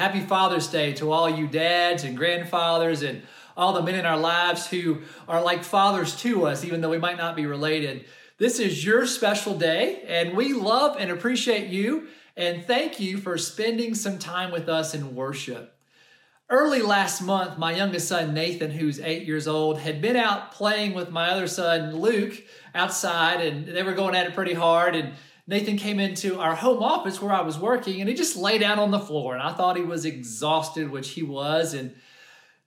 Happy Father's Day to all you dads and grandfathers and all the men in our lives who are like fathers to us, even though we might not be related. This is your special day, and we love and appreciate you, and thank you for spending some time with us in worship. Early last month, my youngest son, Nathan, who's eight years old, had been out playing with my other son, Luke, outside, and they were going at it pretty hard. And Nathan came into our home office where I was working, and he just lay down on the floor. And I thought he was exhausted, which he was. And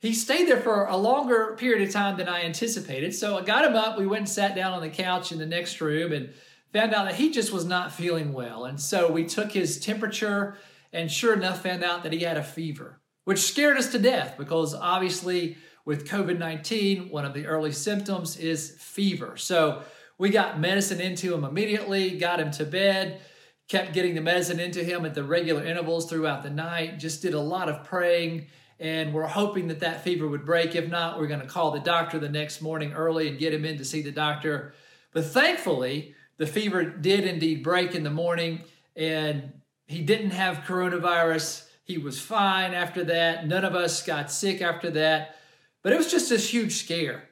he stayed there for a longer period of time than I anticipated. So I got him up. We went and sat down on the couch in the next room and found out that he just was not feeling well. And so we took his temperature, and sure enough, found out that he had a fever which scared us to death because obviously with COVID 19, one of the early symptoms is fever. So we got medicine into him immediately, got him to bed, kept getting the medicine into him at the regular intervals throughout the night, just did a lot of praying. And we're hoping that that fever would break. If not, we're going to call the doctor the next morning early and get him in to see the doctor. But thankfully, the fever did indeed break in the morning, and he didn't have coronavirus he was fine after that. None of us got sick after that. But it was just this huge scare.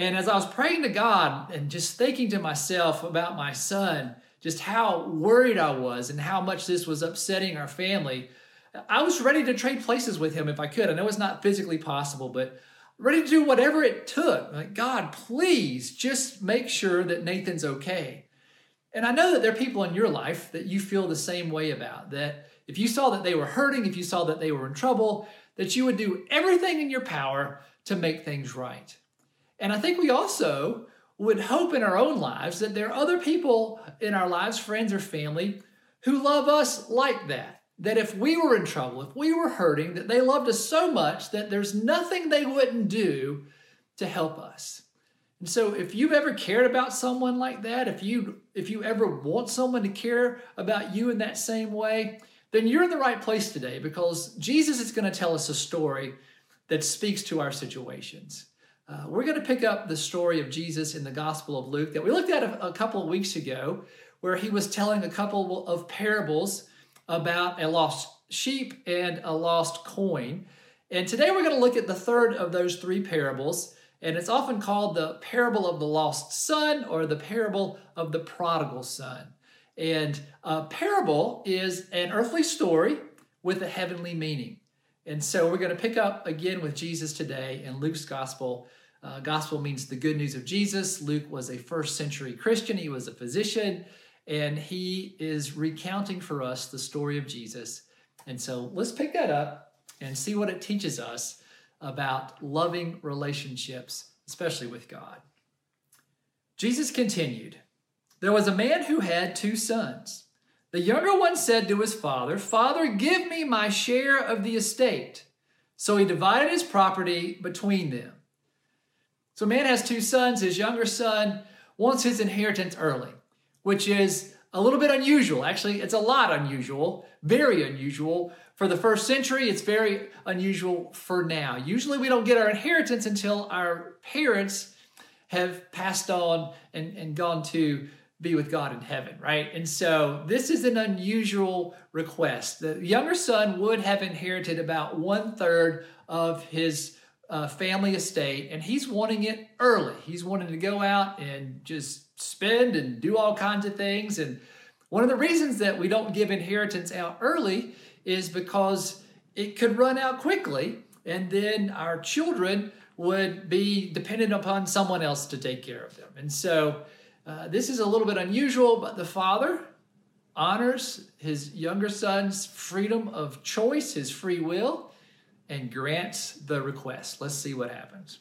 And as I was praying to God and just thinking to myself about my son, just how worried I was and how much this was upsetting our family, I was ready to trade places with him if I could. I know it's not physically possible, but ready to do whatever it took. Like, God, please just make sure that Nathan's okay. And I know that there are people in your life that you feel the same way about, that if you saw that they were hurting, if you saw that they were in trouble, that you would do everything in your power to make things right. And I think we also would hope in our own lives that there are other people in our lives, friends or family, who love us like that. That if we were in trouble, if we were hurting, that they loved us so much that there's nothing they wouldn't do to help us. And so if you've ever cared about someone like that, if you if you ever want someone to care about you in that same way, then you're in the right place today because Jesus is going to tell us a story that speaks to our situations. Uh, we're going to pick up the story of Jesus in the Gospel of Luke that we looked at a, a couple of weeks ago, where he was telling a couple of parables about a lost sheep and a lost coin. And today we're going to look at the third of those three parables, and it's often called the parable of the lost son or the parable of the prodigal son. And a parable is an earthly story with a heavenly meaning. And so we're going to pick up again with Jesus today in Luke's gospel. Uh, gospel means the good news of Jesus. Luke was a first century Christian, he was a physician, and he is recounting for us the story of Jesus. And so let's pick that up and see what it teaches us about loving relationships, especially with God. Jesus continued. There was a man who had two sons. The younger one said to his father, Father, give me my share of the estate. So he divided his property between them. So, man has two sons. His younger son wants his inheritance early, which is a little bit unusual. Actually, it's a lot unusual, very unusual. For the first century, it's very unusual for now. Usually, we don't get our inheritance until our parents have passed on and, and gone to be with God in heaven, right? And so this is an unusual request. The younger son would have inherited about one third of his uh, family estate, and he's wanting it early. He's wanting to go out and just spend and do all kinds of things. And one of the reasons that we don't give inheritance out early is because it could run out quickly, and then our children would be dependent upon someone else to take care of them. And so uh, this is a little bit unusual, but the father honors his younger son's freedom of choice, his free will, and grants the request. Let's see what happens.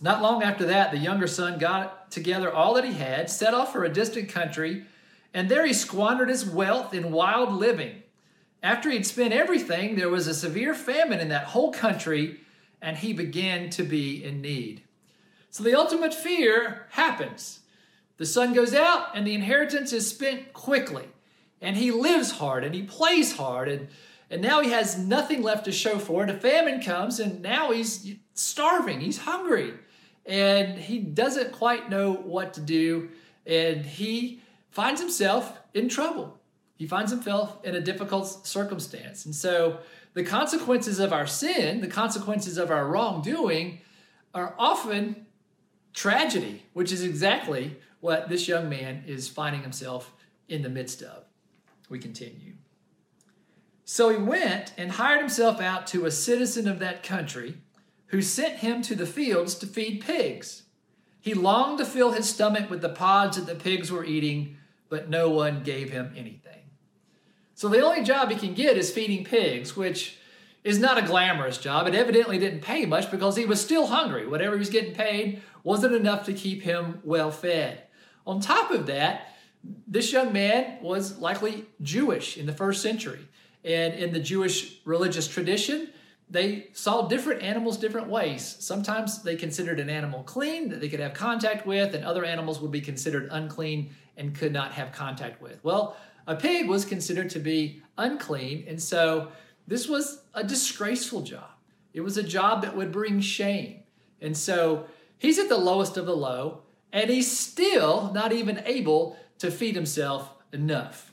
Not long after that, the younger son got together all that he had, set off for a distant country, and there he squandered his wealth in wild living. After he'd spent everything, there was a severe famine in that whole country, and he began to be in need. So the ultimate fear happens. The son goes out, and the inheritance is spent quickly. And he lives hard and he plays hard, and, and now he has nothing left to show for it. A famine comes, and now he's starving, he's hungry, and he doesn't quite know what to do, and he finds himself in trouble. He finds himself in a difficult circumstance. And so the consequences of our sin, the consequences of our wrongdoing, are often tragedy, which is exactly what this young man is finding himself in the midst of. We continue. So he went and hired himself out to a citizen of that country who sent him to the fields to feed pigs. He longed to fill his stomach with the pods that the pigs were eating, but no one gave him anything. So the only job he can get is feeding pigs, which is not a glamorous job. It evidently didn't pay much because he was still hungry. Whatever he was getting paid wasn't enough to keep him well fed. On top of that, this young man was likely Jewish in the first century. And in the Jewish religious tradition, they saw different animals different ways. Sometimes they considered an animal clean that they could have contact with, and other animals would be considered unclean and could not have contact with. Well, a pig was considered to be unclean, and so this was a disgraceful job. It was a job that would bring shame. And so he's at the lowest of the low, and he's still not even able to feed himself enough.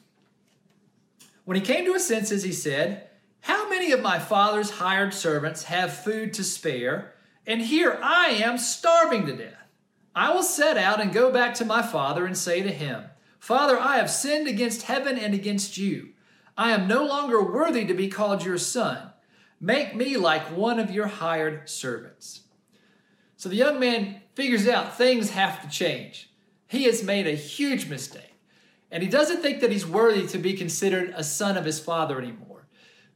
When he came to his senses, he said, How many of my father's hired servants have food to spare? And here I am starving to death. I will set out and go back to my father and say to him, Father, I have sinned against heaven and against you. I am no longer worthy to be called your son. Make me like one of your hired servants. So the young man figures out things have to change. He has made a huge mistake. And he doesn't think that he's worthy to be considered a son of his father anymore.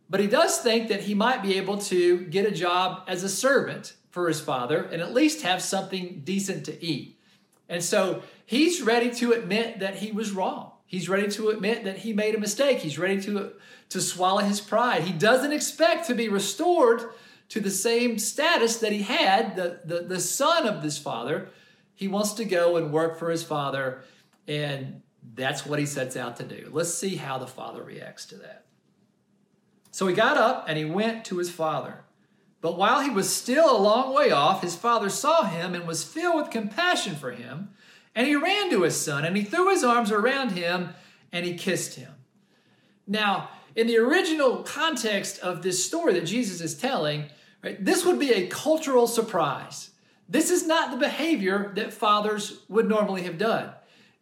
But he does think that he might be able to get a job as a servant for his father and at least have something decent to eat. And so he's ready to admit that he was wrong. He's ready to admit that he made a mistake. He's ready to, to swallow his pride. He doesn't expect to be restored to the same status that he had, the, the, the son of this father. He wants to go and work for his father, and that's what he sets out to do. Let's see how the father reacts to that. So he got up and he went to his father. But while he was still a long way off, his father saw him and was filled with compassion for him. And he ran to his son and he threw his arms around him and he kissed him. Now, in the original context of this story that Jesus is telling, right, this would be a cultural surprise. This is not the behavior that fathers would normally have done.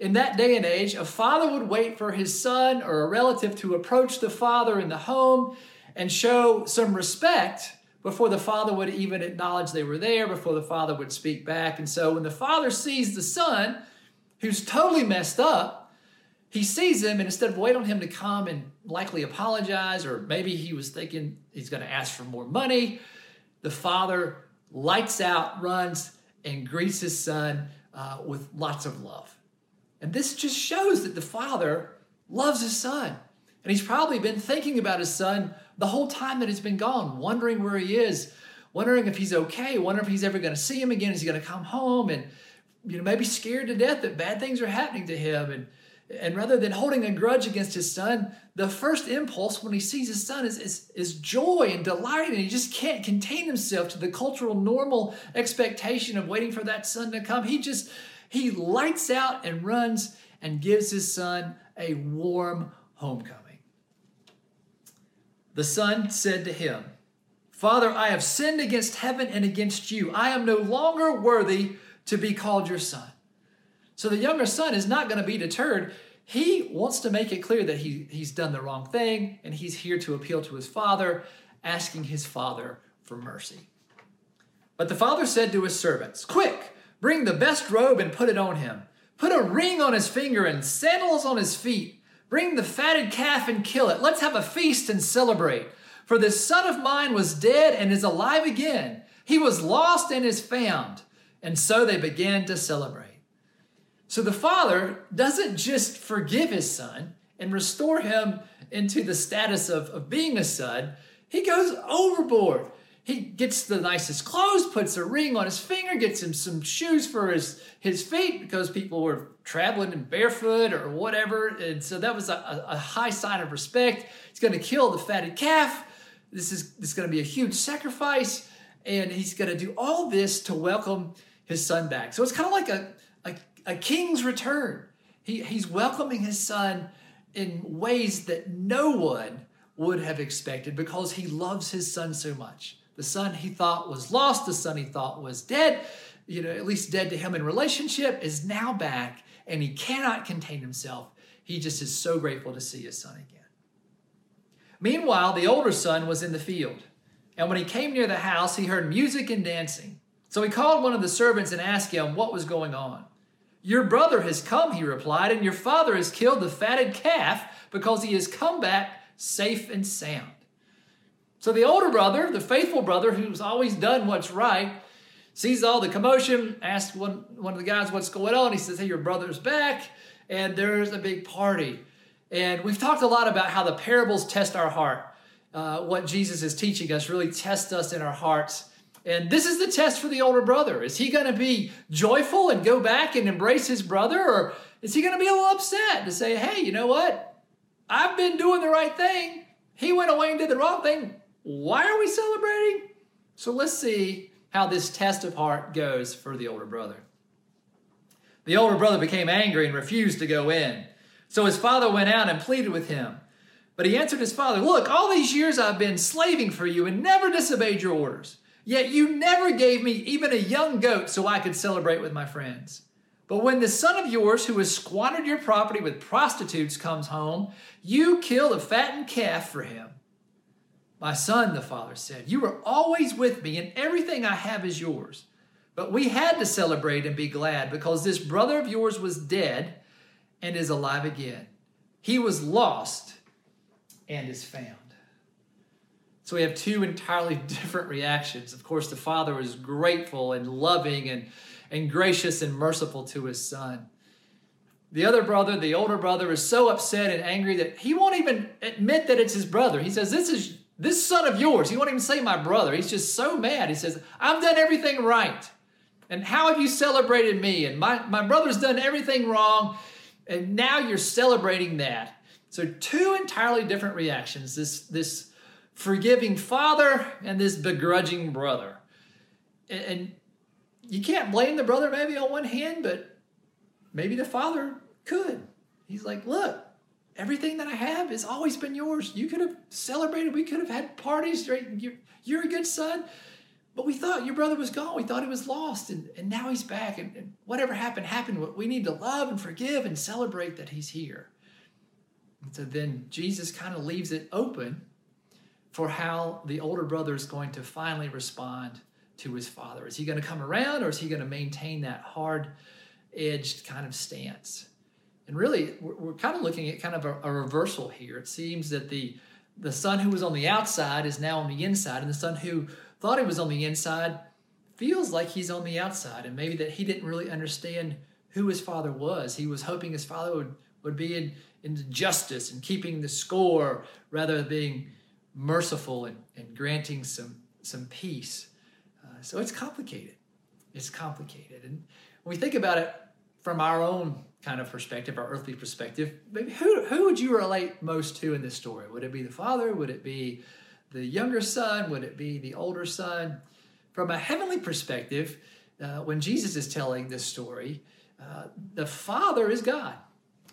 In that day and age, a father would wait for his son or a relative to approach the father in the home and show some respect before the father would even acknowledge they were there, before the father would speak back. And so when the father sees the son, who's totally messed up, he sees him, and instead of waiting on him to come and likely apologize, or maybe he was thinking he's going to ask for more money, the father lights out, runs, and greets his son uh, with lots of love. And this just shows that the father loves his son. And he's probably been thinking about his son the whole time that he's been gone, wondering where he is, wondering if he's okay, wondering if he's ever going to see him again. Is he going to come home? And you know, maybe scared to death that bad things are happening to him. And and rather than holding a grudge against his son, the first impulse when he sees his son is, is, is joy and delight, and he just can't contain himself to the cultural normal expectation of waiting for that son to come. He just he lights out and runs and gives his son a warm homecoming. The son said to him, Father, I have sinned against heaven and against you. I am no longer worthy to be called your son. So the younger son is not going to be deterred. He wants to make it clear that he, he's done the wrong thing and he's here to appeal to his father, asking his father for mercy. But the father said to his servants, Quick, bring the best robe and put it on him. Put a ring on his finger and sandals on his feet Bring the fatted calf and kill it. Let's have a feast and celebrate. For this son of mine was dead and is alive again. He was lost and is found. And so they began to celebrate. So the father doesn't just forgive his son and restore him into the status of, of being a son, he goes overboard he gets the nicest clothes, puts a ring on his finger, gets him some shoes for his, his feet because people were traveling in barefoot or whatever. And so that was a, a high sign of respect. He's going to kill the fatted calf. This is, this is going to be a huge sacrifice. And he's going to do all this to welcome his son back. So it's kind of like a, a, a king's return. He, he's welcoming his son in ways that no one would have expected because he loves his son so much. The son he thought was lost, the son he thought was dead, you know, at least dead to him in relationship, is now back and he cannot contain himself. He just is so grateful to see his son again. Meanwhile, the older son was in the field, and when he came near the house, he heard music and dancing. So he called one of the servants and asked him what was going on. Your brother has come, he replied, and your father has killed the fatted calf because he has come back safe and sound. So the older brother, the faithful brother who's always done what's right, sees all the commotion, asks one, one of the guys what's going on. He says, Hey, your brother's back, and there's a big party. And we've talked a lot about how the parables test our heart. Uh, what Jesus is teaching us really tests us in our hearts. And this is the test for the older brother. Is he going to be joyful and go back and embrace his brother? Or is he going to be a little upset to say, hey, you know what? I've been doing the right thing. He went away and did the wrong thing. Why are we celebrating? So let's see how this test of heart goes for the older brother. The older brother became angry and refused to go in. So his father went out and pleaded with him. But he answered his father, Look, all these years I've been slaving for you and never disobeyed your orders. Yet you never gave me even a young goat so I could celebrate with my friends. But when the son of yours who has squandered your property with prostitutes comes home, you kill a fattened calf for him. My son, the father said, you were always with me, and everything I have is yours. But we had to celebrate and be glad because this brother of yours was dead and is alive again. He was lost and is found. So we have two entirely different reactions. Of course, the father is grateful and loving and, and gracious and merciful to his son. The other brother, the older brother, is so upset and angry that he won't even admit that it's his brother. He says, This is this son of yours. He won't even say my brother. He's just so mad. He says, I've done everything right. And how have you celebrated me? And my, my brother's done everything wrong. And now you're celebrating that. So, two entirely different reactions this, this forgiving father and this begrudging brother. And, and you can't blame the brother maybe on one hand, but maybe the father could. He's like, look, everything that I have has always been yours. You could have celebrated. We could have had parties. You're, you're a good son. But we thought your brother was gone. We thought he was lost. And, and now he's back. And, and whatever happened, happened. We need to love and forgive and celebrate that he's here. And so then Jesus kind of leaves it open for how the older brother is going to finally respond to his father. Is he going to come around or is he going to maintain that hard edged kind of stance? And really, we're, kind of looking at kind of a, a, reversal here. It seems that the, the son who was on the outside is now on the inside, and the son who thought he was on the inside feels like he's on the outside, and maybe that he didn't really understand who his father was. He was hoping his father would, would be in, in justice and keeping the score rather than being merciful and, and granting some, some peace. Uh, so it's complicated. It's complicated. And when we think about it from our own kind of perspective, our earthly perspective, maybe who, who would you relate most to in this story? Would it be the father? Would it be the younger son? Would it be the older son? From a heavenly perspective, uh, when Jesus is telling this story, uh, the father is God.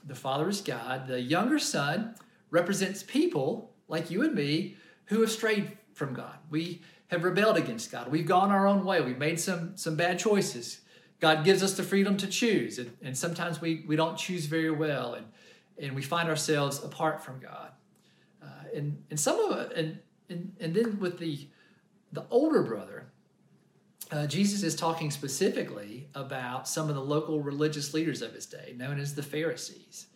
The father is God. The younger son represents people like you and me, who have strayed from God. We have rebelled against God. We've gone our own way. We've made some, some bad choices. God gives us the freedom to choose, and, and sometimes we, we don't choose very well, and, and we find ourselves apart from God. Uh, and, and some of and, and, and then with the, the older brother, uh, Jesus is talking specifically about some of the local religious leaders of his day, known as the Pharisees.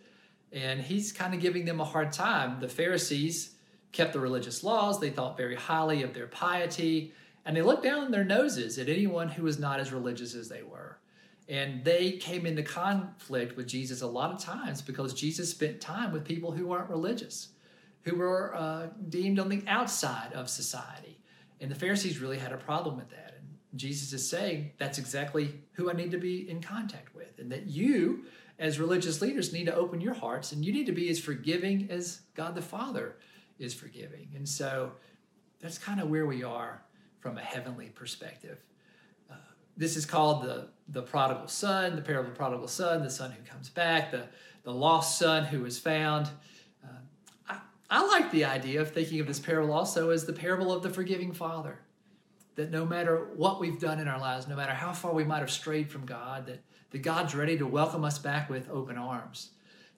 And he's kind of giving them a hard time. The Pharisees kept the religious laws, they thought very highly of their piety, and they looked down their noses at anyone who was not as religious as they were. And they came into conflict with Jesus a lot of times because Jesus spent time with people who weren't religious, who were uh, deemed on the outside of society. And the Pharisees really had a problem with that. And Jesus is saying that's exactly who I need to be in contact with, and that you, as religious leaders, need to open your hearts and you need to be as forgiving as God the Father is forgiving. And so that's kind of where we are from a heavenly perspective. Uh, this is called the the prodigal son, the parable of the prodigal son, the son who comes back, the the lost son who is found. Uh, I, I like the idea of thinking of this parable also as the parable of the forgiving father. That no matter what we've done in our lives, no matter how far we might have strayed from God, that, that God's ready to welcome us back with open arms.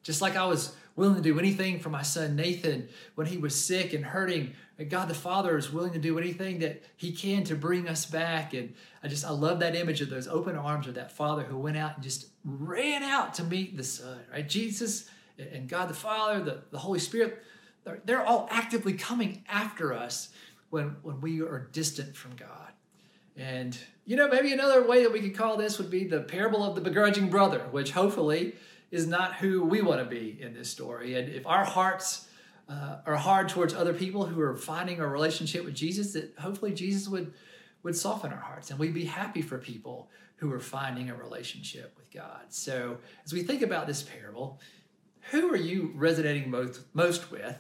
Just like I was willing to do anything for my son Nathan when he was sick and hurting, God the Father is willing to do anything that He can to bring us back. And I just, I love that image of those open arms of that Father who went out and just ran out to meet the Son, right? Jesus and God the Father, the, the Holy Spirit, they're, they're all actively coming after us when, when we are distant from God. And, you know, maybe another way that we could call this would be the parable of the begrudging brother, which hopefully is not who we want to be in this story. And if our hearts uh, are hard towards other people who are finding a relationship with Jesus, that hopefully Jesus would, would soften our hearts and we'd be happy for people who are finding a relationship with God. So as we think about this parable, who are you resonating most, most with?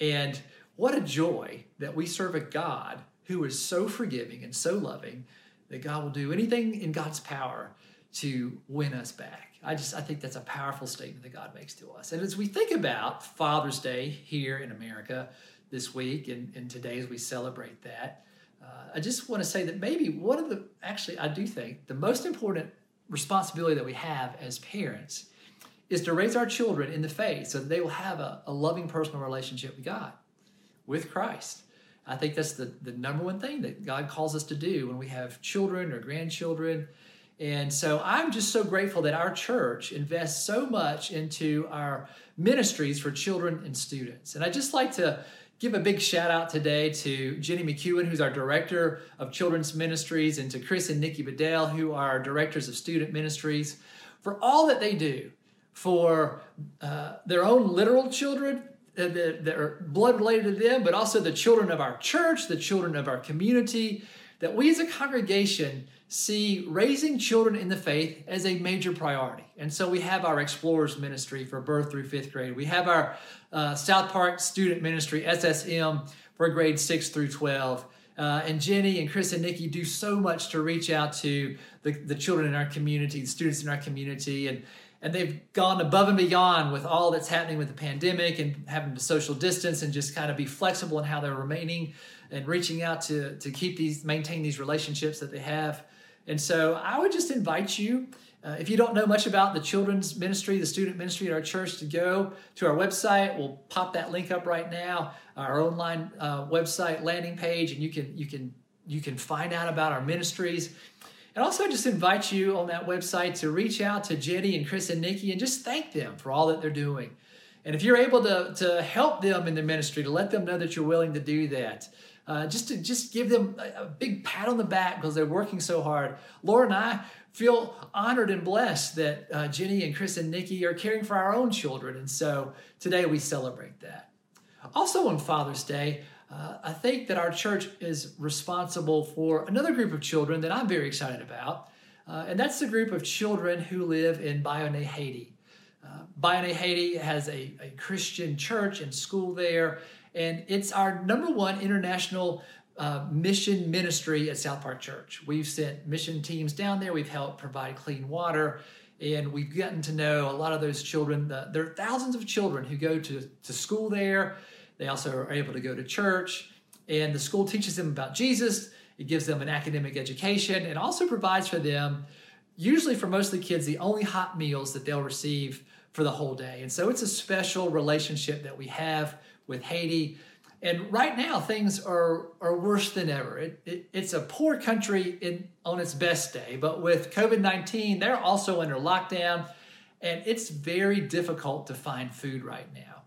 And what a joy that we serve a God who is so forgiving and so loving that God will do anything in God's power to win us back. I just I think that's a powerful statement that God makes to us. And as we think about Father's Day here in America this week and, and today as we celebrate that, uh, I just want to say that maybe one of the actually I do think the most important responsibility that we have as parents is to raise our children in the faith so that they will have a, a loving personal relationship with God, with Christ. I think that's the, the number one thing that God calls us to do when we have children or grandchildren and so I'm just so grateful that our church invests so much into our ministries for children and students. And I just like to give a big shout out today to Jenny McEwen, who's our director of children's ministries, and to Chris and Nikki Bedell, who are directors of student ministries, for all that they do for uh, their own literal children uh, that, that are blood related to them, but also the children of our church, the children of our community, that we as a congregation see raising children in the faith as a major priority. And so we have our Explorers Ministry for birth through fifth grade. We have our uh, South Park Student Ministry, SSM, for grades 6 through 12. Uh, and Jenny and Chris and Nikki do so much to reach out to the, the children in our community, the students in our community. And, and they've gone above and beyond with all that's happening with the pandemic and having to social distance and just kind of be flexible in how they're remaining and reaching out to, to keep these, maintain these relationships that they have. And so I would just invite you, uh, if you don't know much about the children's ministry, the student ministry at our church, to go to our website. We'll pop that link up right now, our online uh, website landing page, and you can you can you can find out about our ministries. And also just invite you on that website to reach out to Jenny and Chris and Nikki and just thank them for all that they're doing. And if you're able to, to help them in the ministry, to let them know that you're willing to do that, uh, just to just give them a, a, big pat on the back because they're working so hard. Laura and I feel honored and blessed that uh, Jenny and Chris and Nikki are caring for our own children, and so today we celebrate that. Also on Father's Day, uh, I think that our church is responsible for another group of children that I'm very excited about, uh, and that's the group of children who live in Bayonne, Haiti. Uh, Bayonne, Haiti has a, a Christian church and school there, and it's our number one international uh, mission ministry at South Park Church. We've sent mission teams down there, we've helped provide clean water, and we've gotten to know a lot of those children. there are thousands of children who go to, to school there. They also are able to go to church, and the school teaches them about Jesus. It gives them an academic education and also provides for them, usually for most of the kids, the only hot meals that they'll receive for the whole day. And so it's a special relationship that we have with Haiti. And right now, things are, are worse than ever. It, it, it's a poor country in, on its best day, but with COVID 19, they're also under lockdown, and it's very difficult to find food right now.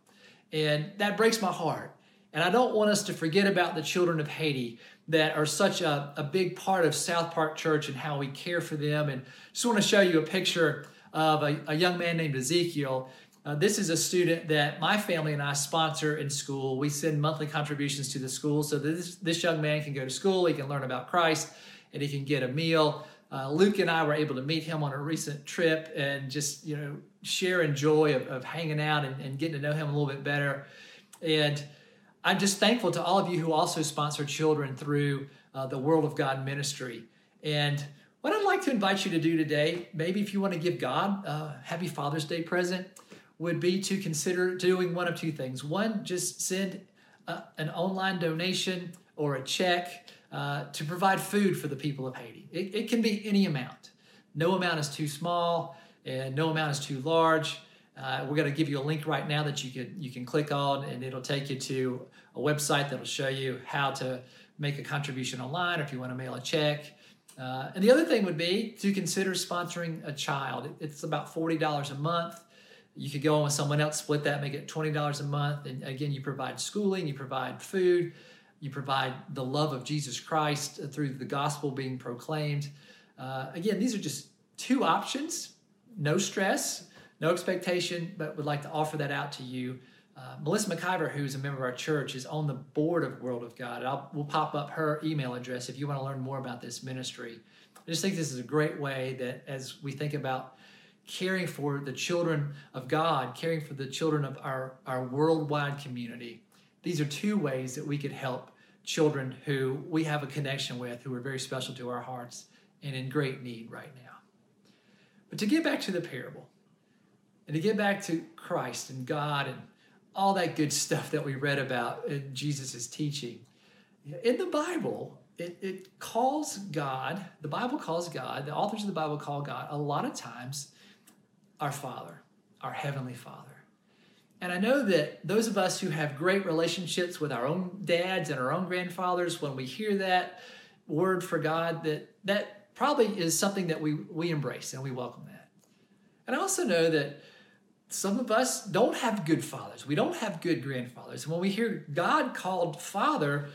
And that breaks my heart. And I don't want us to forget about the children of Haiti that are such a, a big part of South Park Church and how we care for them. And just want to show you a picture of a, a young man named Ezekiel uh, this is a student that my family and I sponsor in school. We send monthly contributions to the school so that this, this young man can go to school, he can learn about Christ, and he can get a meal. Uh, Luke and I were able to meet him on a recent trip and just, you know, share in joy of, of hanging out and, and getting to know him a little bit better. And I'm just thankful to all of you who also sponsor children through uh, the World of God ministry. And What I'd like to invite you to do today, maybe if you want to give God a happy Father's Day present, would be to consider doing one of two things. One, just send a, an online donation or a check uh, to provide food for the people of Haiti. It, it can be any amount. No amount is too small, and no amount is too large. Uh, we're going to give you a link right now that you can you can click on, and it'll take you to a website that'll show you how to make a contribution online, or if you want to mail a check. Uh, and the other thing would be to consider sponsoring a child. It's about $40 a month. You could go on with someone else, split that, make it $20 a month. And again, you provide schooling, you provide food, you provide the love of Jesus Christ through the gospel being proclaimed. Uh, again, these are just two options. No stress, no expectation, but would like to offer that out to you. Uh, Melissa McIver, who's a member of our church, is on the board of World of God. I'll, we'll pop up her email address if you want to learn more about this ministry. I just think this is a great way that as we think about caring for the children of God, caring for the children of our, our worldwide community, these are two ways that we could help children who we have a connection with, who are very special to our hearts and in great need right now. But to get back to the parable, and to get back to Christ and God and all that good stuff that we read about in Jesus' teaching. In the Bible, it, it calls God, the Bible calls God, the authors of the Bible call God a lot of times our Father, our Heavenly Father. And I know that those of us who have great relationships with our own dads and our own grandfathers, when we hear that word for God, that that probably is something that we, we embrace and we welcome that. And I also know that some of us don't have good fathers. We don't have good grandfathers. And when we hear God called father,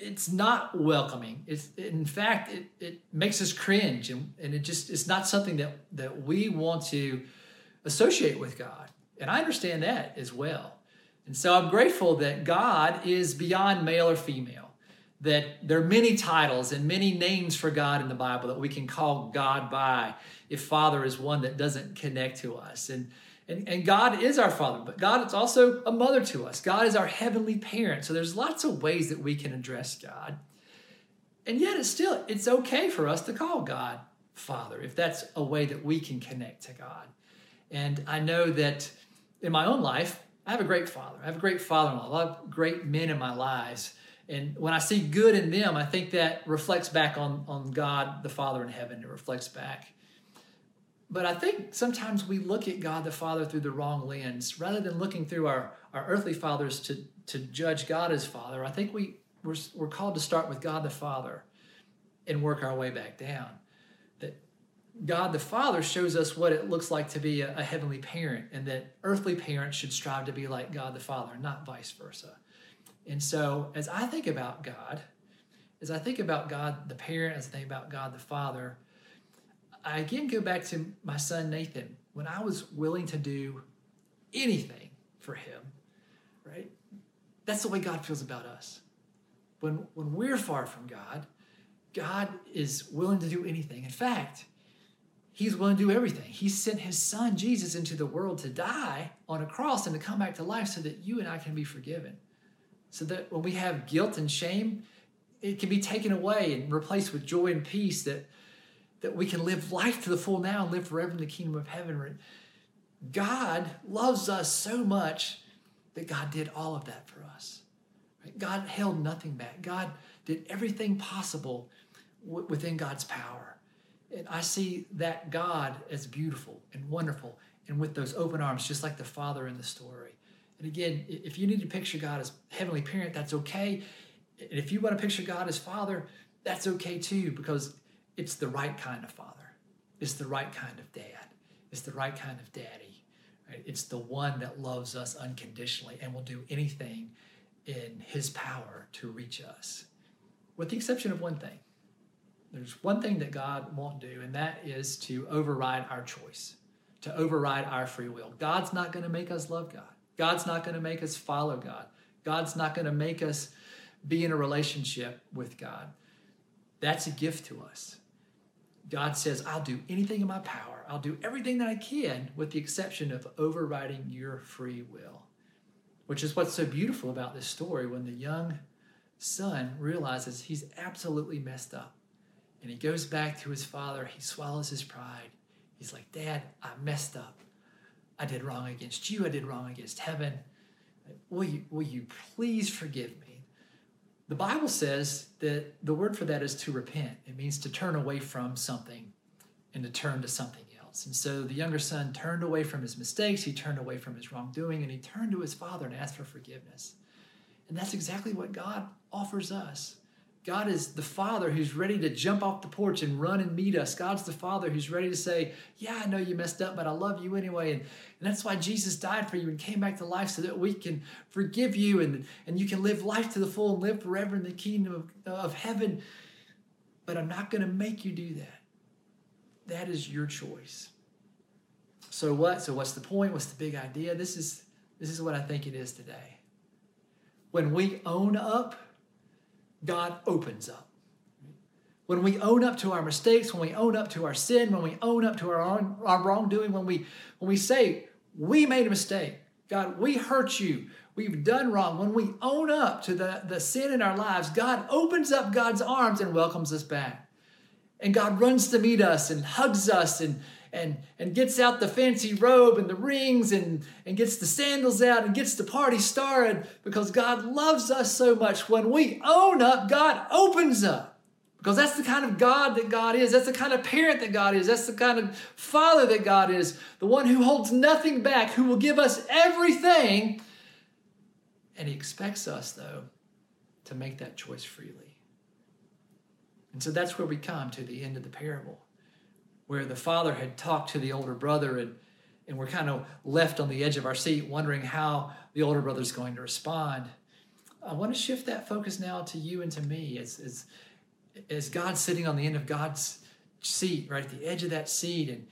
it's not welcoming. It's in fact it, it makes us cringe and, and it just it's not something that, that we want to associate with God. And I understand that as well. And so I'm grateful that God is beyond male or female, that there are many titles and many names for God in the Bible that we can call God by if Father is one that doesn't connect to us. And and, and God is our Father, but God is also a mother to us. God is our heavenly parent. So there's lots of ways that we can address God. And yet it's still, it's okay for us to call God Father if that's a way that we can connect to God. And I know that in my own life, I have a great father. I have a great father-in-law, a lot of great men in my lives. And when I see good in them, I think that reflects back on, on God, the Father in heaven. It reflects back but I think sometimes we look at God the Father through the wrong lens. Rather than looking through our, our earthly fathers to, to judge God as Father, I think we, we're, we're called to start with God the Father and work our way back down. That God the Father shows us what it looks like to be a, a heavenly parent, and that earthly parents should strive to be like God the Father, not vice versa. And so, as I think about God, as I think about God the parent, as I think about God the Father, I again go back to my son Nathan. When I was willing to do anything for him, right? That's the way God feels about us. When, when we're far from God, God is willing to do anything. In fact, He's willing to do everything. He sent His Son, Jesus, into the world to die on a cross and to come back to life so that you and I can be forgiven. So that when we have guilt and shame, it can be taken away and replaced with joy and peace that that we can live life to the full now and live forever in the kingdom of heaven. God loves us so much that God did all of that for us. God held nothing back. God did everything possible within God's power. And I see that God as beautiful and wonderful and with those open arms, just like the Father in the story. And again, if you need to picture God as heavenly parent, that's okay. And if you want to picture God as Father, that's okay too, because it's the right kind of father. It's the right kind of dad. It's the right kind of daddy. Right? It's the one that loves us unconditionally and will do anything in his power to reach us, with the exception of one thing. There's one thing that God won't do, and that is to override our choice, to override our free will. God's not going to make us love God. God's not going to make us follow God. God's not going to make us be in a relationship with God. That's a gift to us. God says, I'll do anything in my power. I'll do everything that I can, with the exception of overriding your free will. Which is what's so beautiful about this story when the young son realizes he's absolutely messed up. And he goes back to his father. He swallows his pride. He's like, Dad, I messed up. I did wrong against you. I did wrong against heaven. Will you, will you please forgive me? The Bible says that the word for that is to repent. It means to turn away from something and to turn to something else. And so the younger son turned away from his mistakes, he turned away from his wrongdoing, and he turned to his father and asked for forgiveness. And that's exactly what God offers us. God is the Father who's ready to jump off the porch and run and meet us. God's the Father who's ready to say, Yeah, I know you messed up, but I love you anyway. And, and that's why Jesus died for you and came back to life so that we can forgive you and, and you can live life to the full and live forever in the kingdom of, of heaven. But I'm not going to make you do that. That is your choice. So what? So what's the point? What's the big idea? This is this is what I think it is today. When we own up, God opens up. When we own up to our mistakes, when we own up to our sin, when we own up to our, own, our wrongdoing, when we when we say we made a mistake, God, we hurt you, we've done wrong. When we own up to the, the sin in our lives, God opens up God's arms and welcomes us back. And God runs to meet us and hugs us and and, and gets out the fancy robe and the rings and, and gets the sandals out and gets the party started because God loves us so much. When we own up, God opens up. Because that's the kind of God that God is. That's the kind of parent that God is. That's the kind of father that God is. The one who holds nothing back, who will give us everything. And He expects us, though, to make that choice freely. And so that's where we come to the end of the parable where the father had talked to the older brother and and we're kind of left on the edge of our seat wondering how the older brother's going to respond. I want to shift that focus now to you and to me as, as, as God's sitting on the end of God's seat, right at the edge of that seat, and,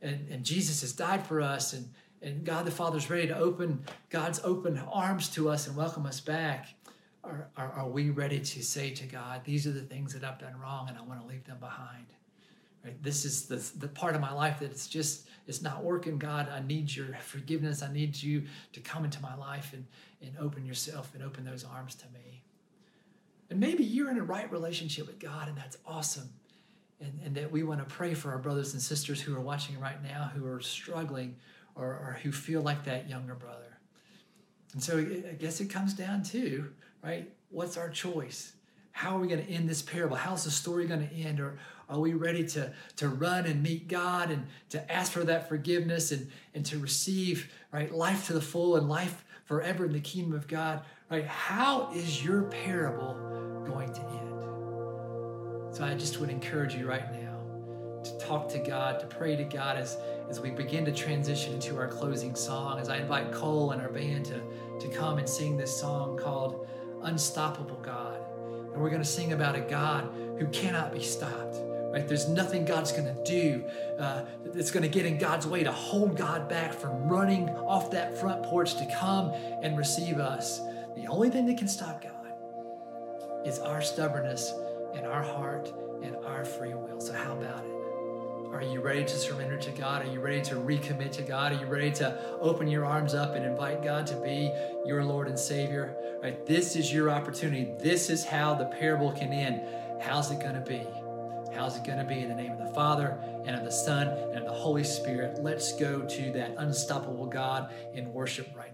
and, and Jesus has died for us, and, and God the Father's ready to open God's open arms to us and welcome us back. Are, are, are we ready to say to God, These are the things that I've done wrong, and I want to leave them behind? Right? This is the, the part of my life that it's just, it's not working. God, I need your forgiveness. I need you to come into my life and, and open yourself and open those arms to me. And maybe you're in a right relationship with God, and that's awesome. And, and that we want to pray for our brothers and sisters who are watching right now who are struggling or, or who feel like that younger brother. And so I guess it comes down to, right, what's our choice? How are we going to end this parable? How's the story going to end? Or, are we ready to, to run and meet God and to ask for that forgiveness and, and to receive right life to the full and life forever in the kingdom of God? Right? How is your parable going to end? So I just would encourage you right now to talk to God, to pray to God as, as we begin to transition into our closing song. As I invite Cole and our band to, to come and sing this song called Unstoppable God. And we're going to sing about a God who cannot be stopped Right? There's nothing God's going to do uh, that's going to get in God's way to hold God back from running off that front porch to come and receive us. The only thing that can stop God is our stubbornness and our heart and our free will. So, how about it? Are you ready to surrender to God? Are you ready to recommit to God? Are you ready to open your arms up and invite God to be your Lord and Savior? Right? This is your opportunity. This is how the parable can end. How's it going to be? How's it going to be? In the name of the Father, and of the Son, and of the Holy Spirit. Let's go to that unstoppable God in worship right now.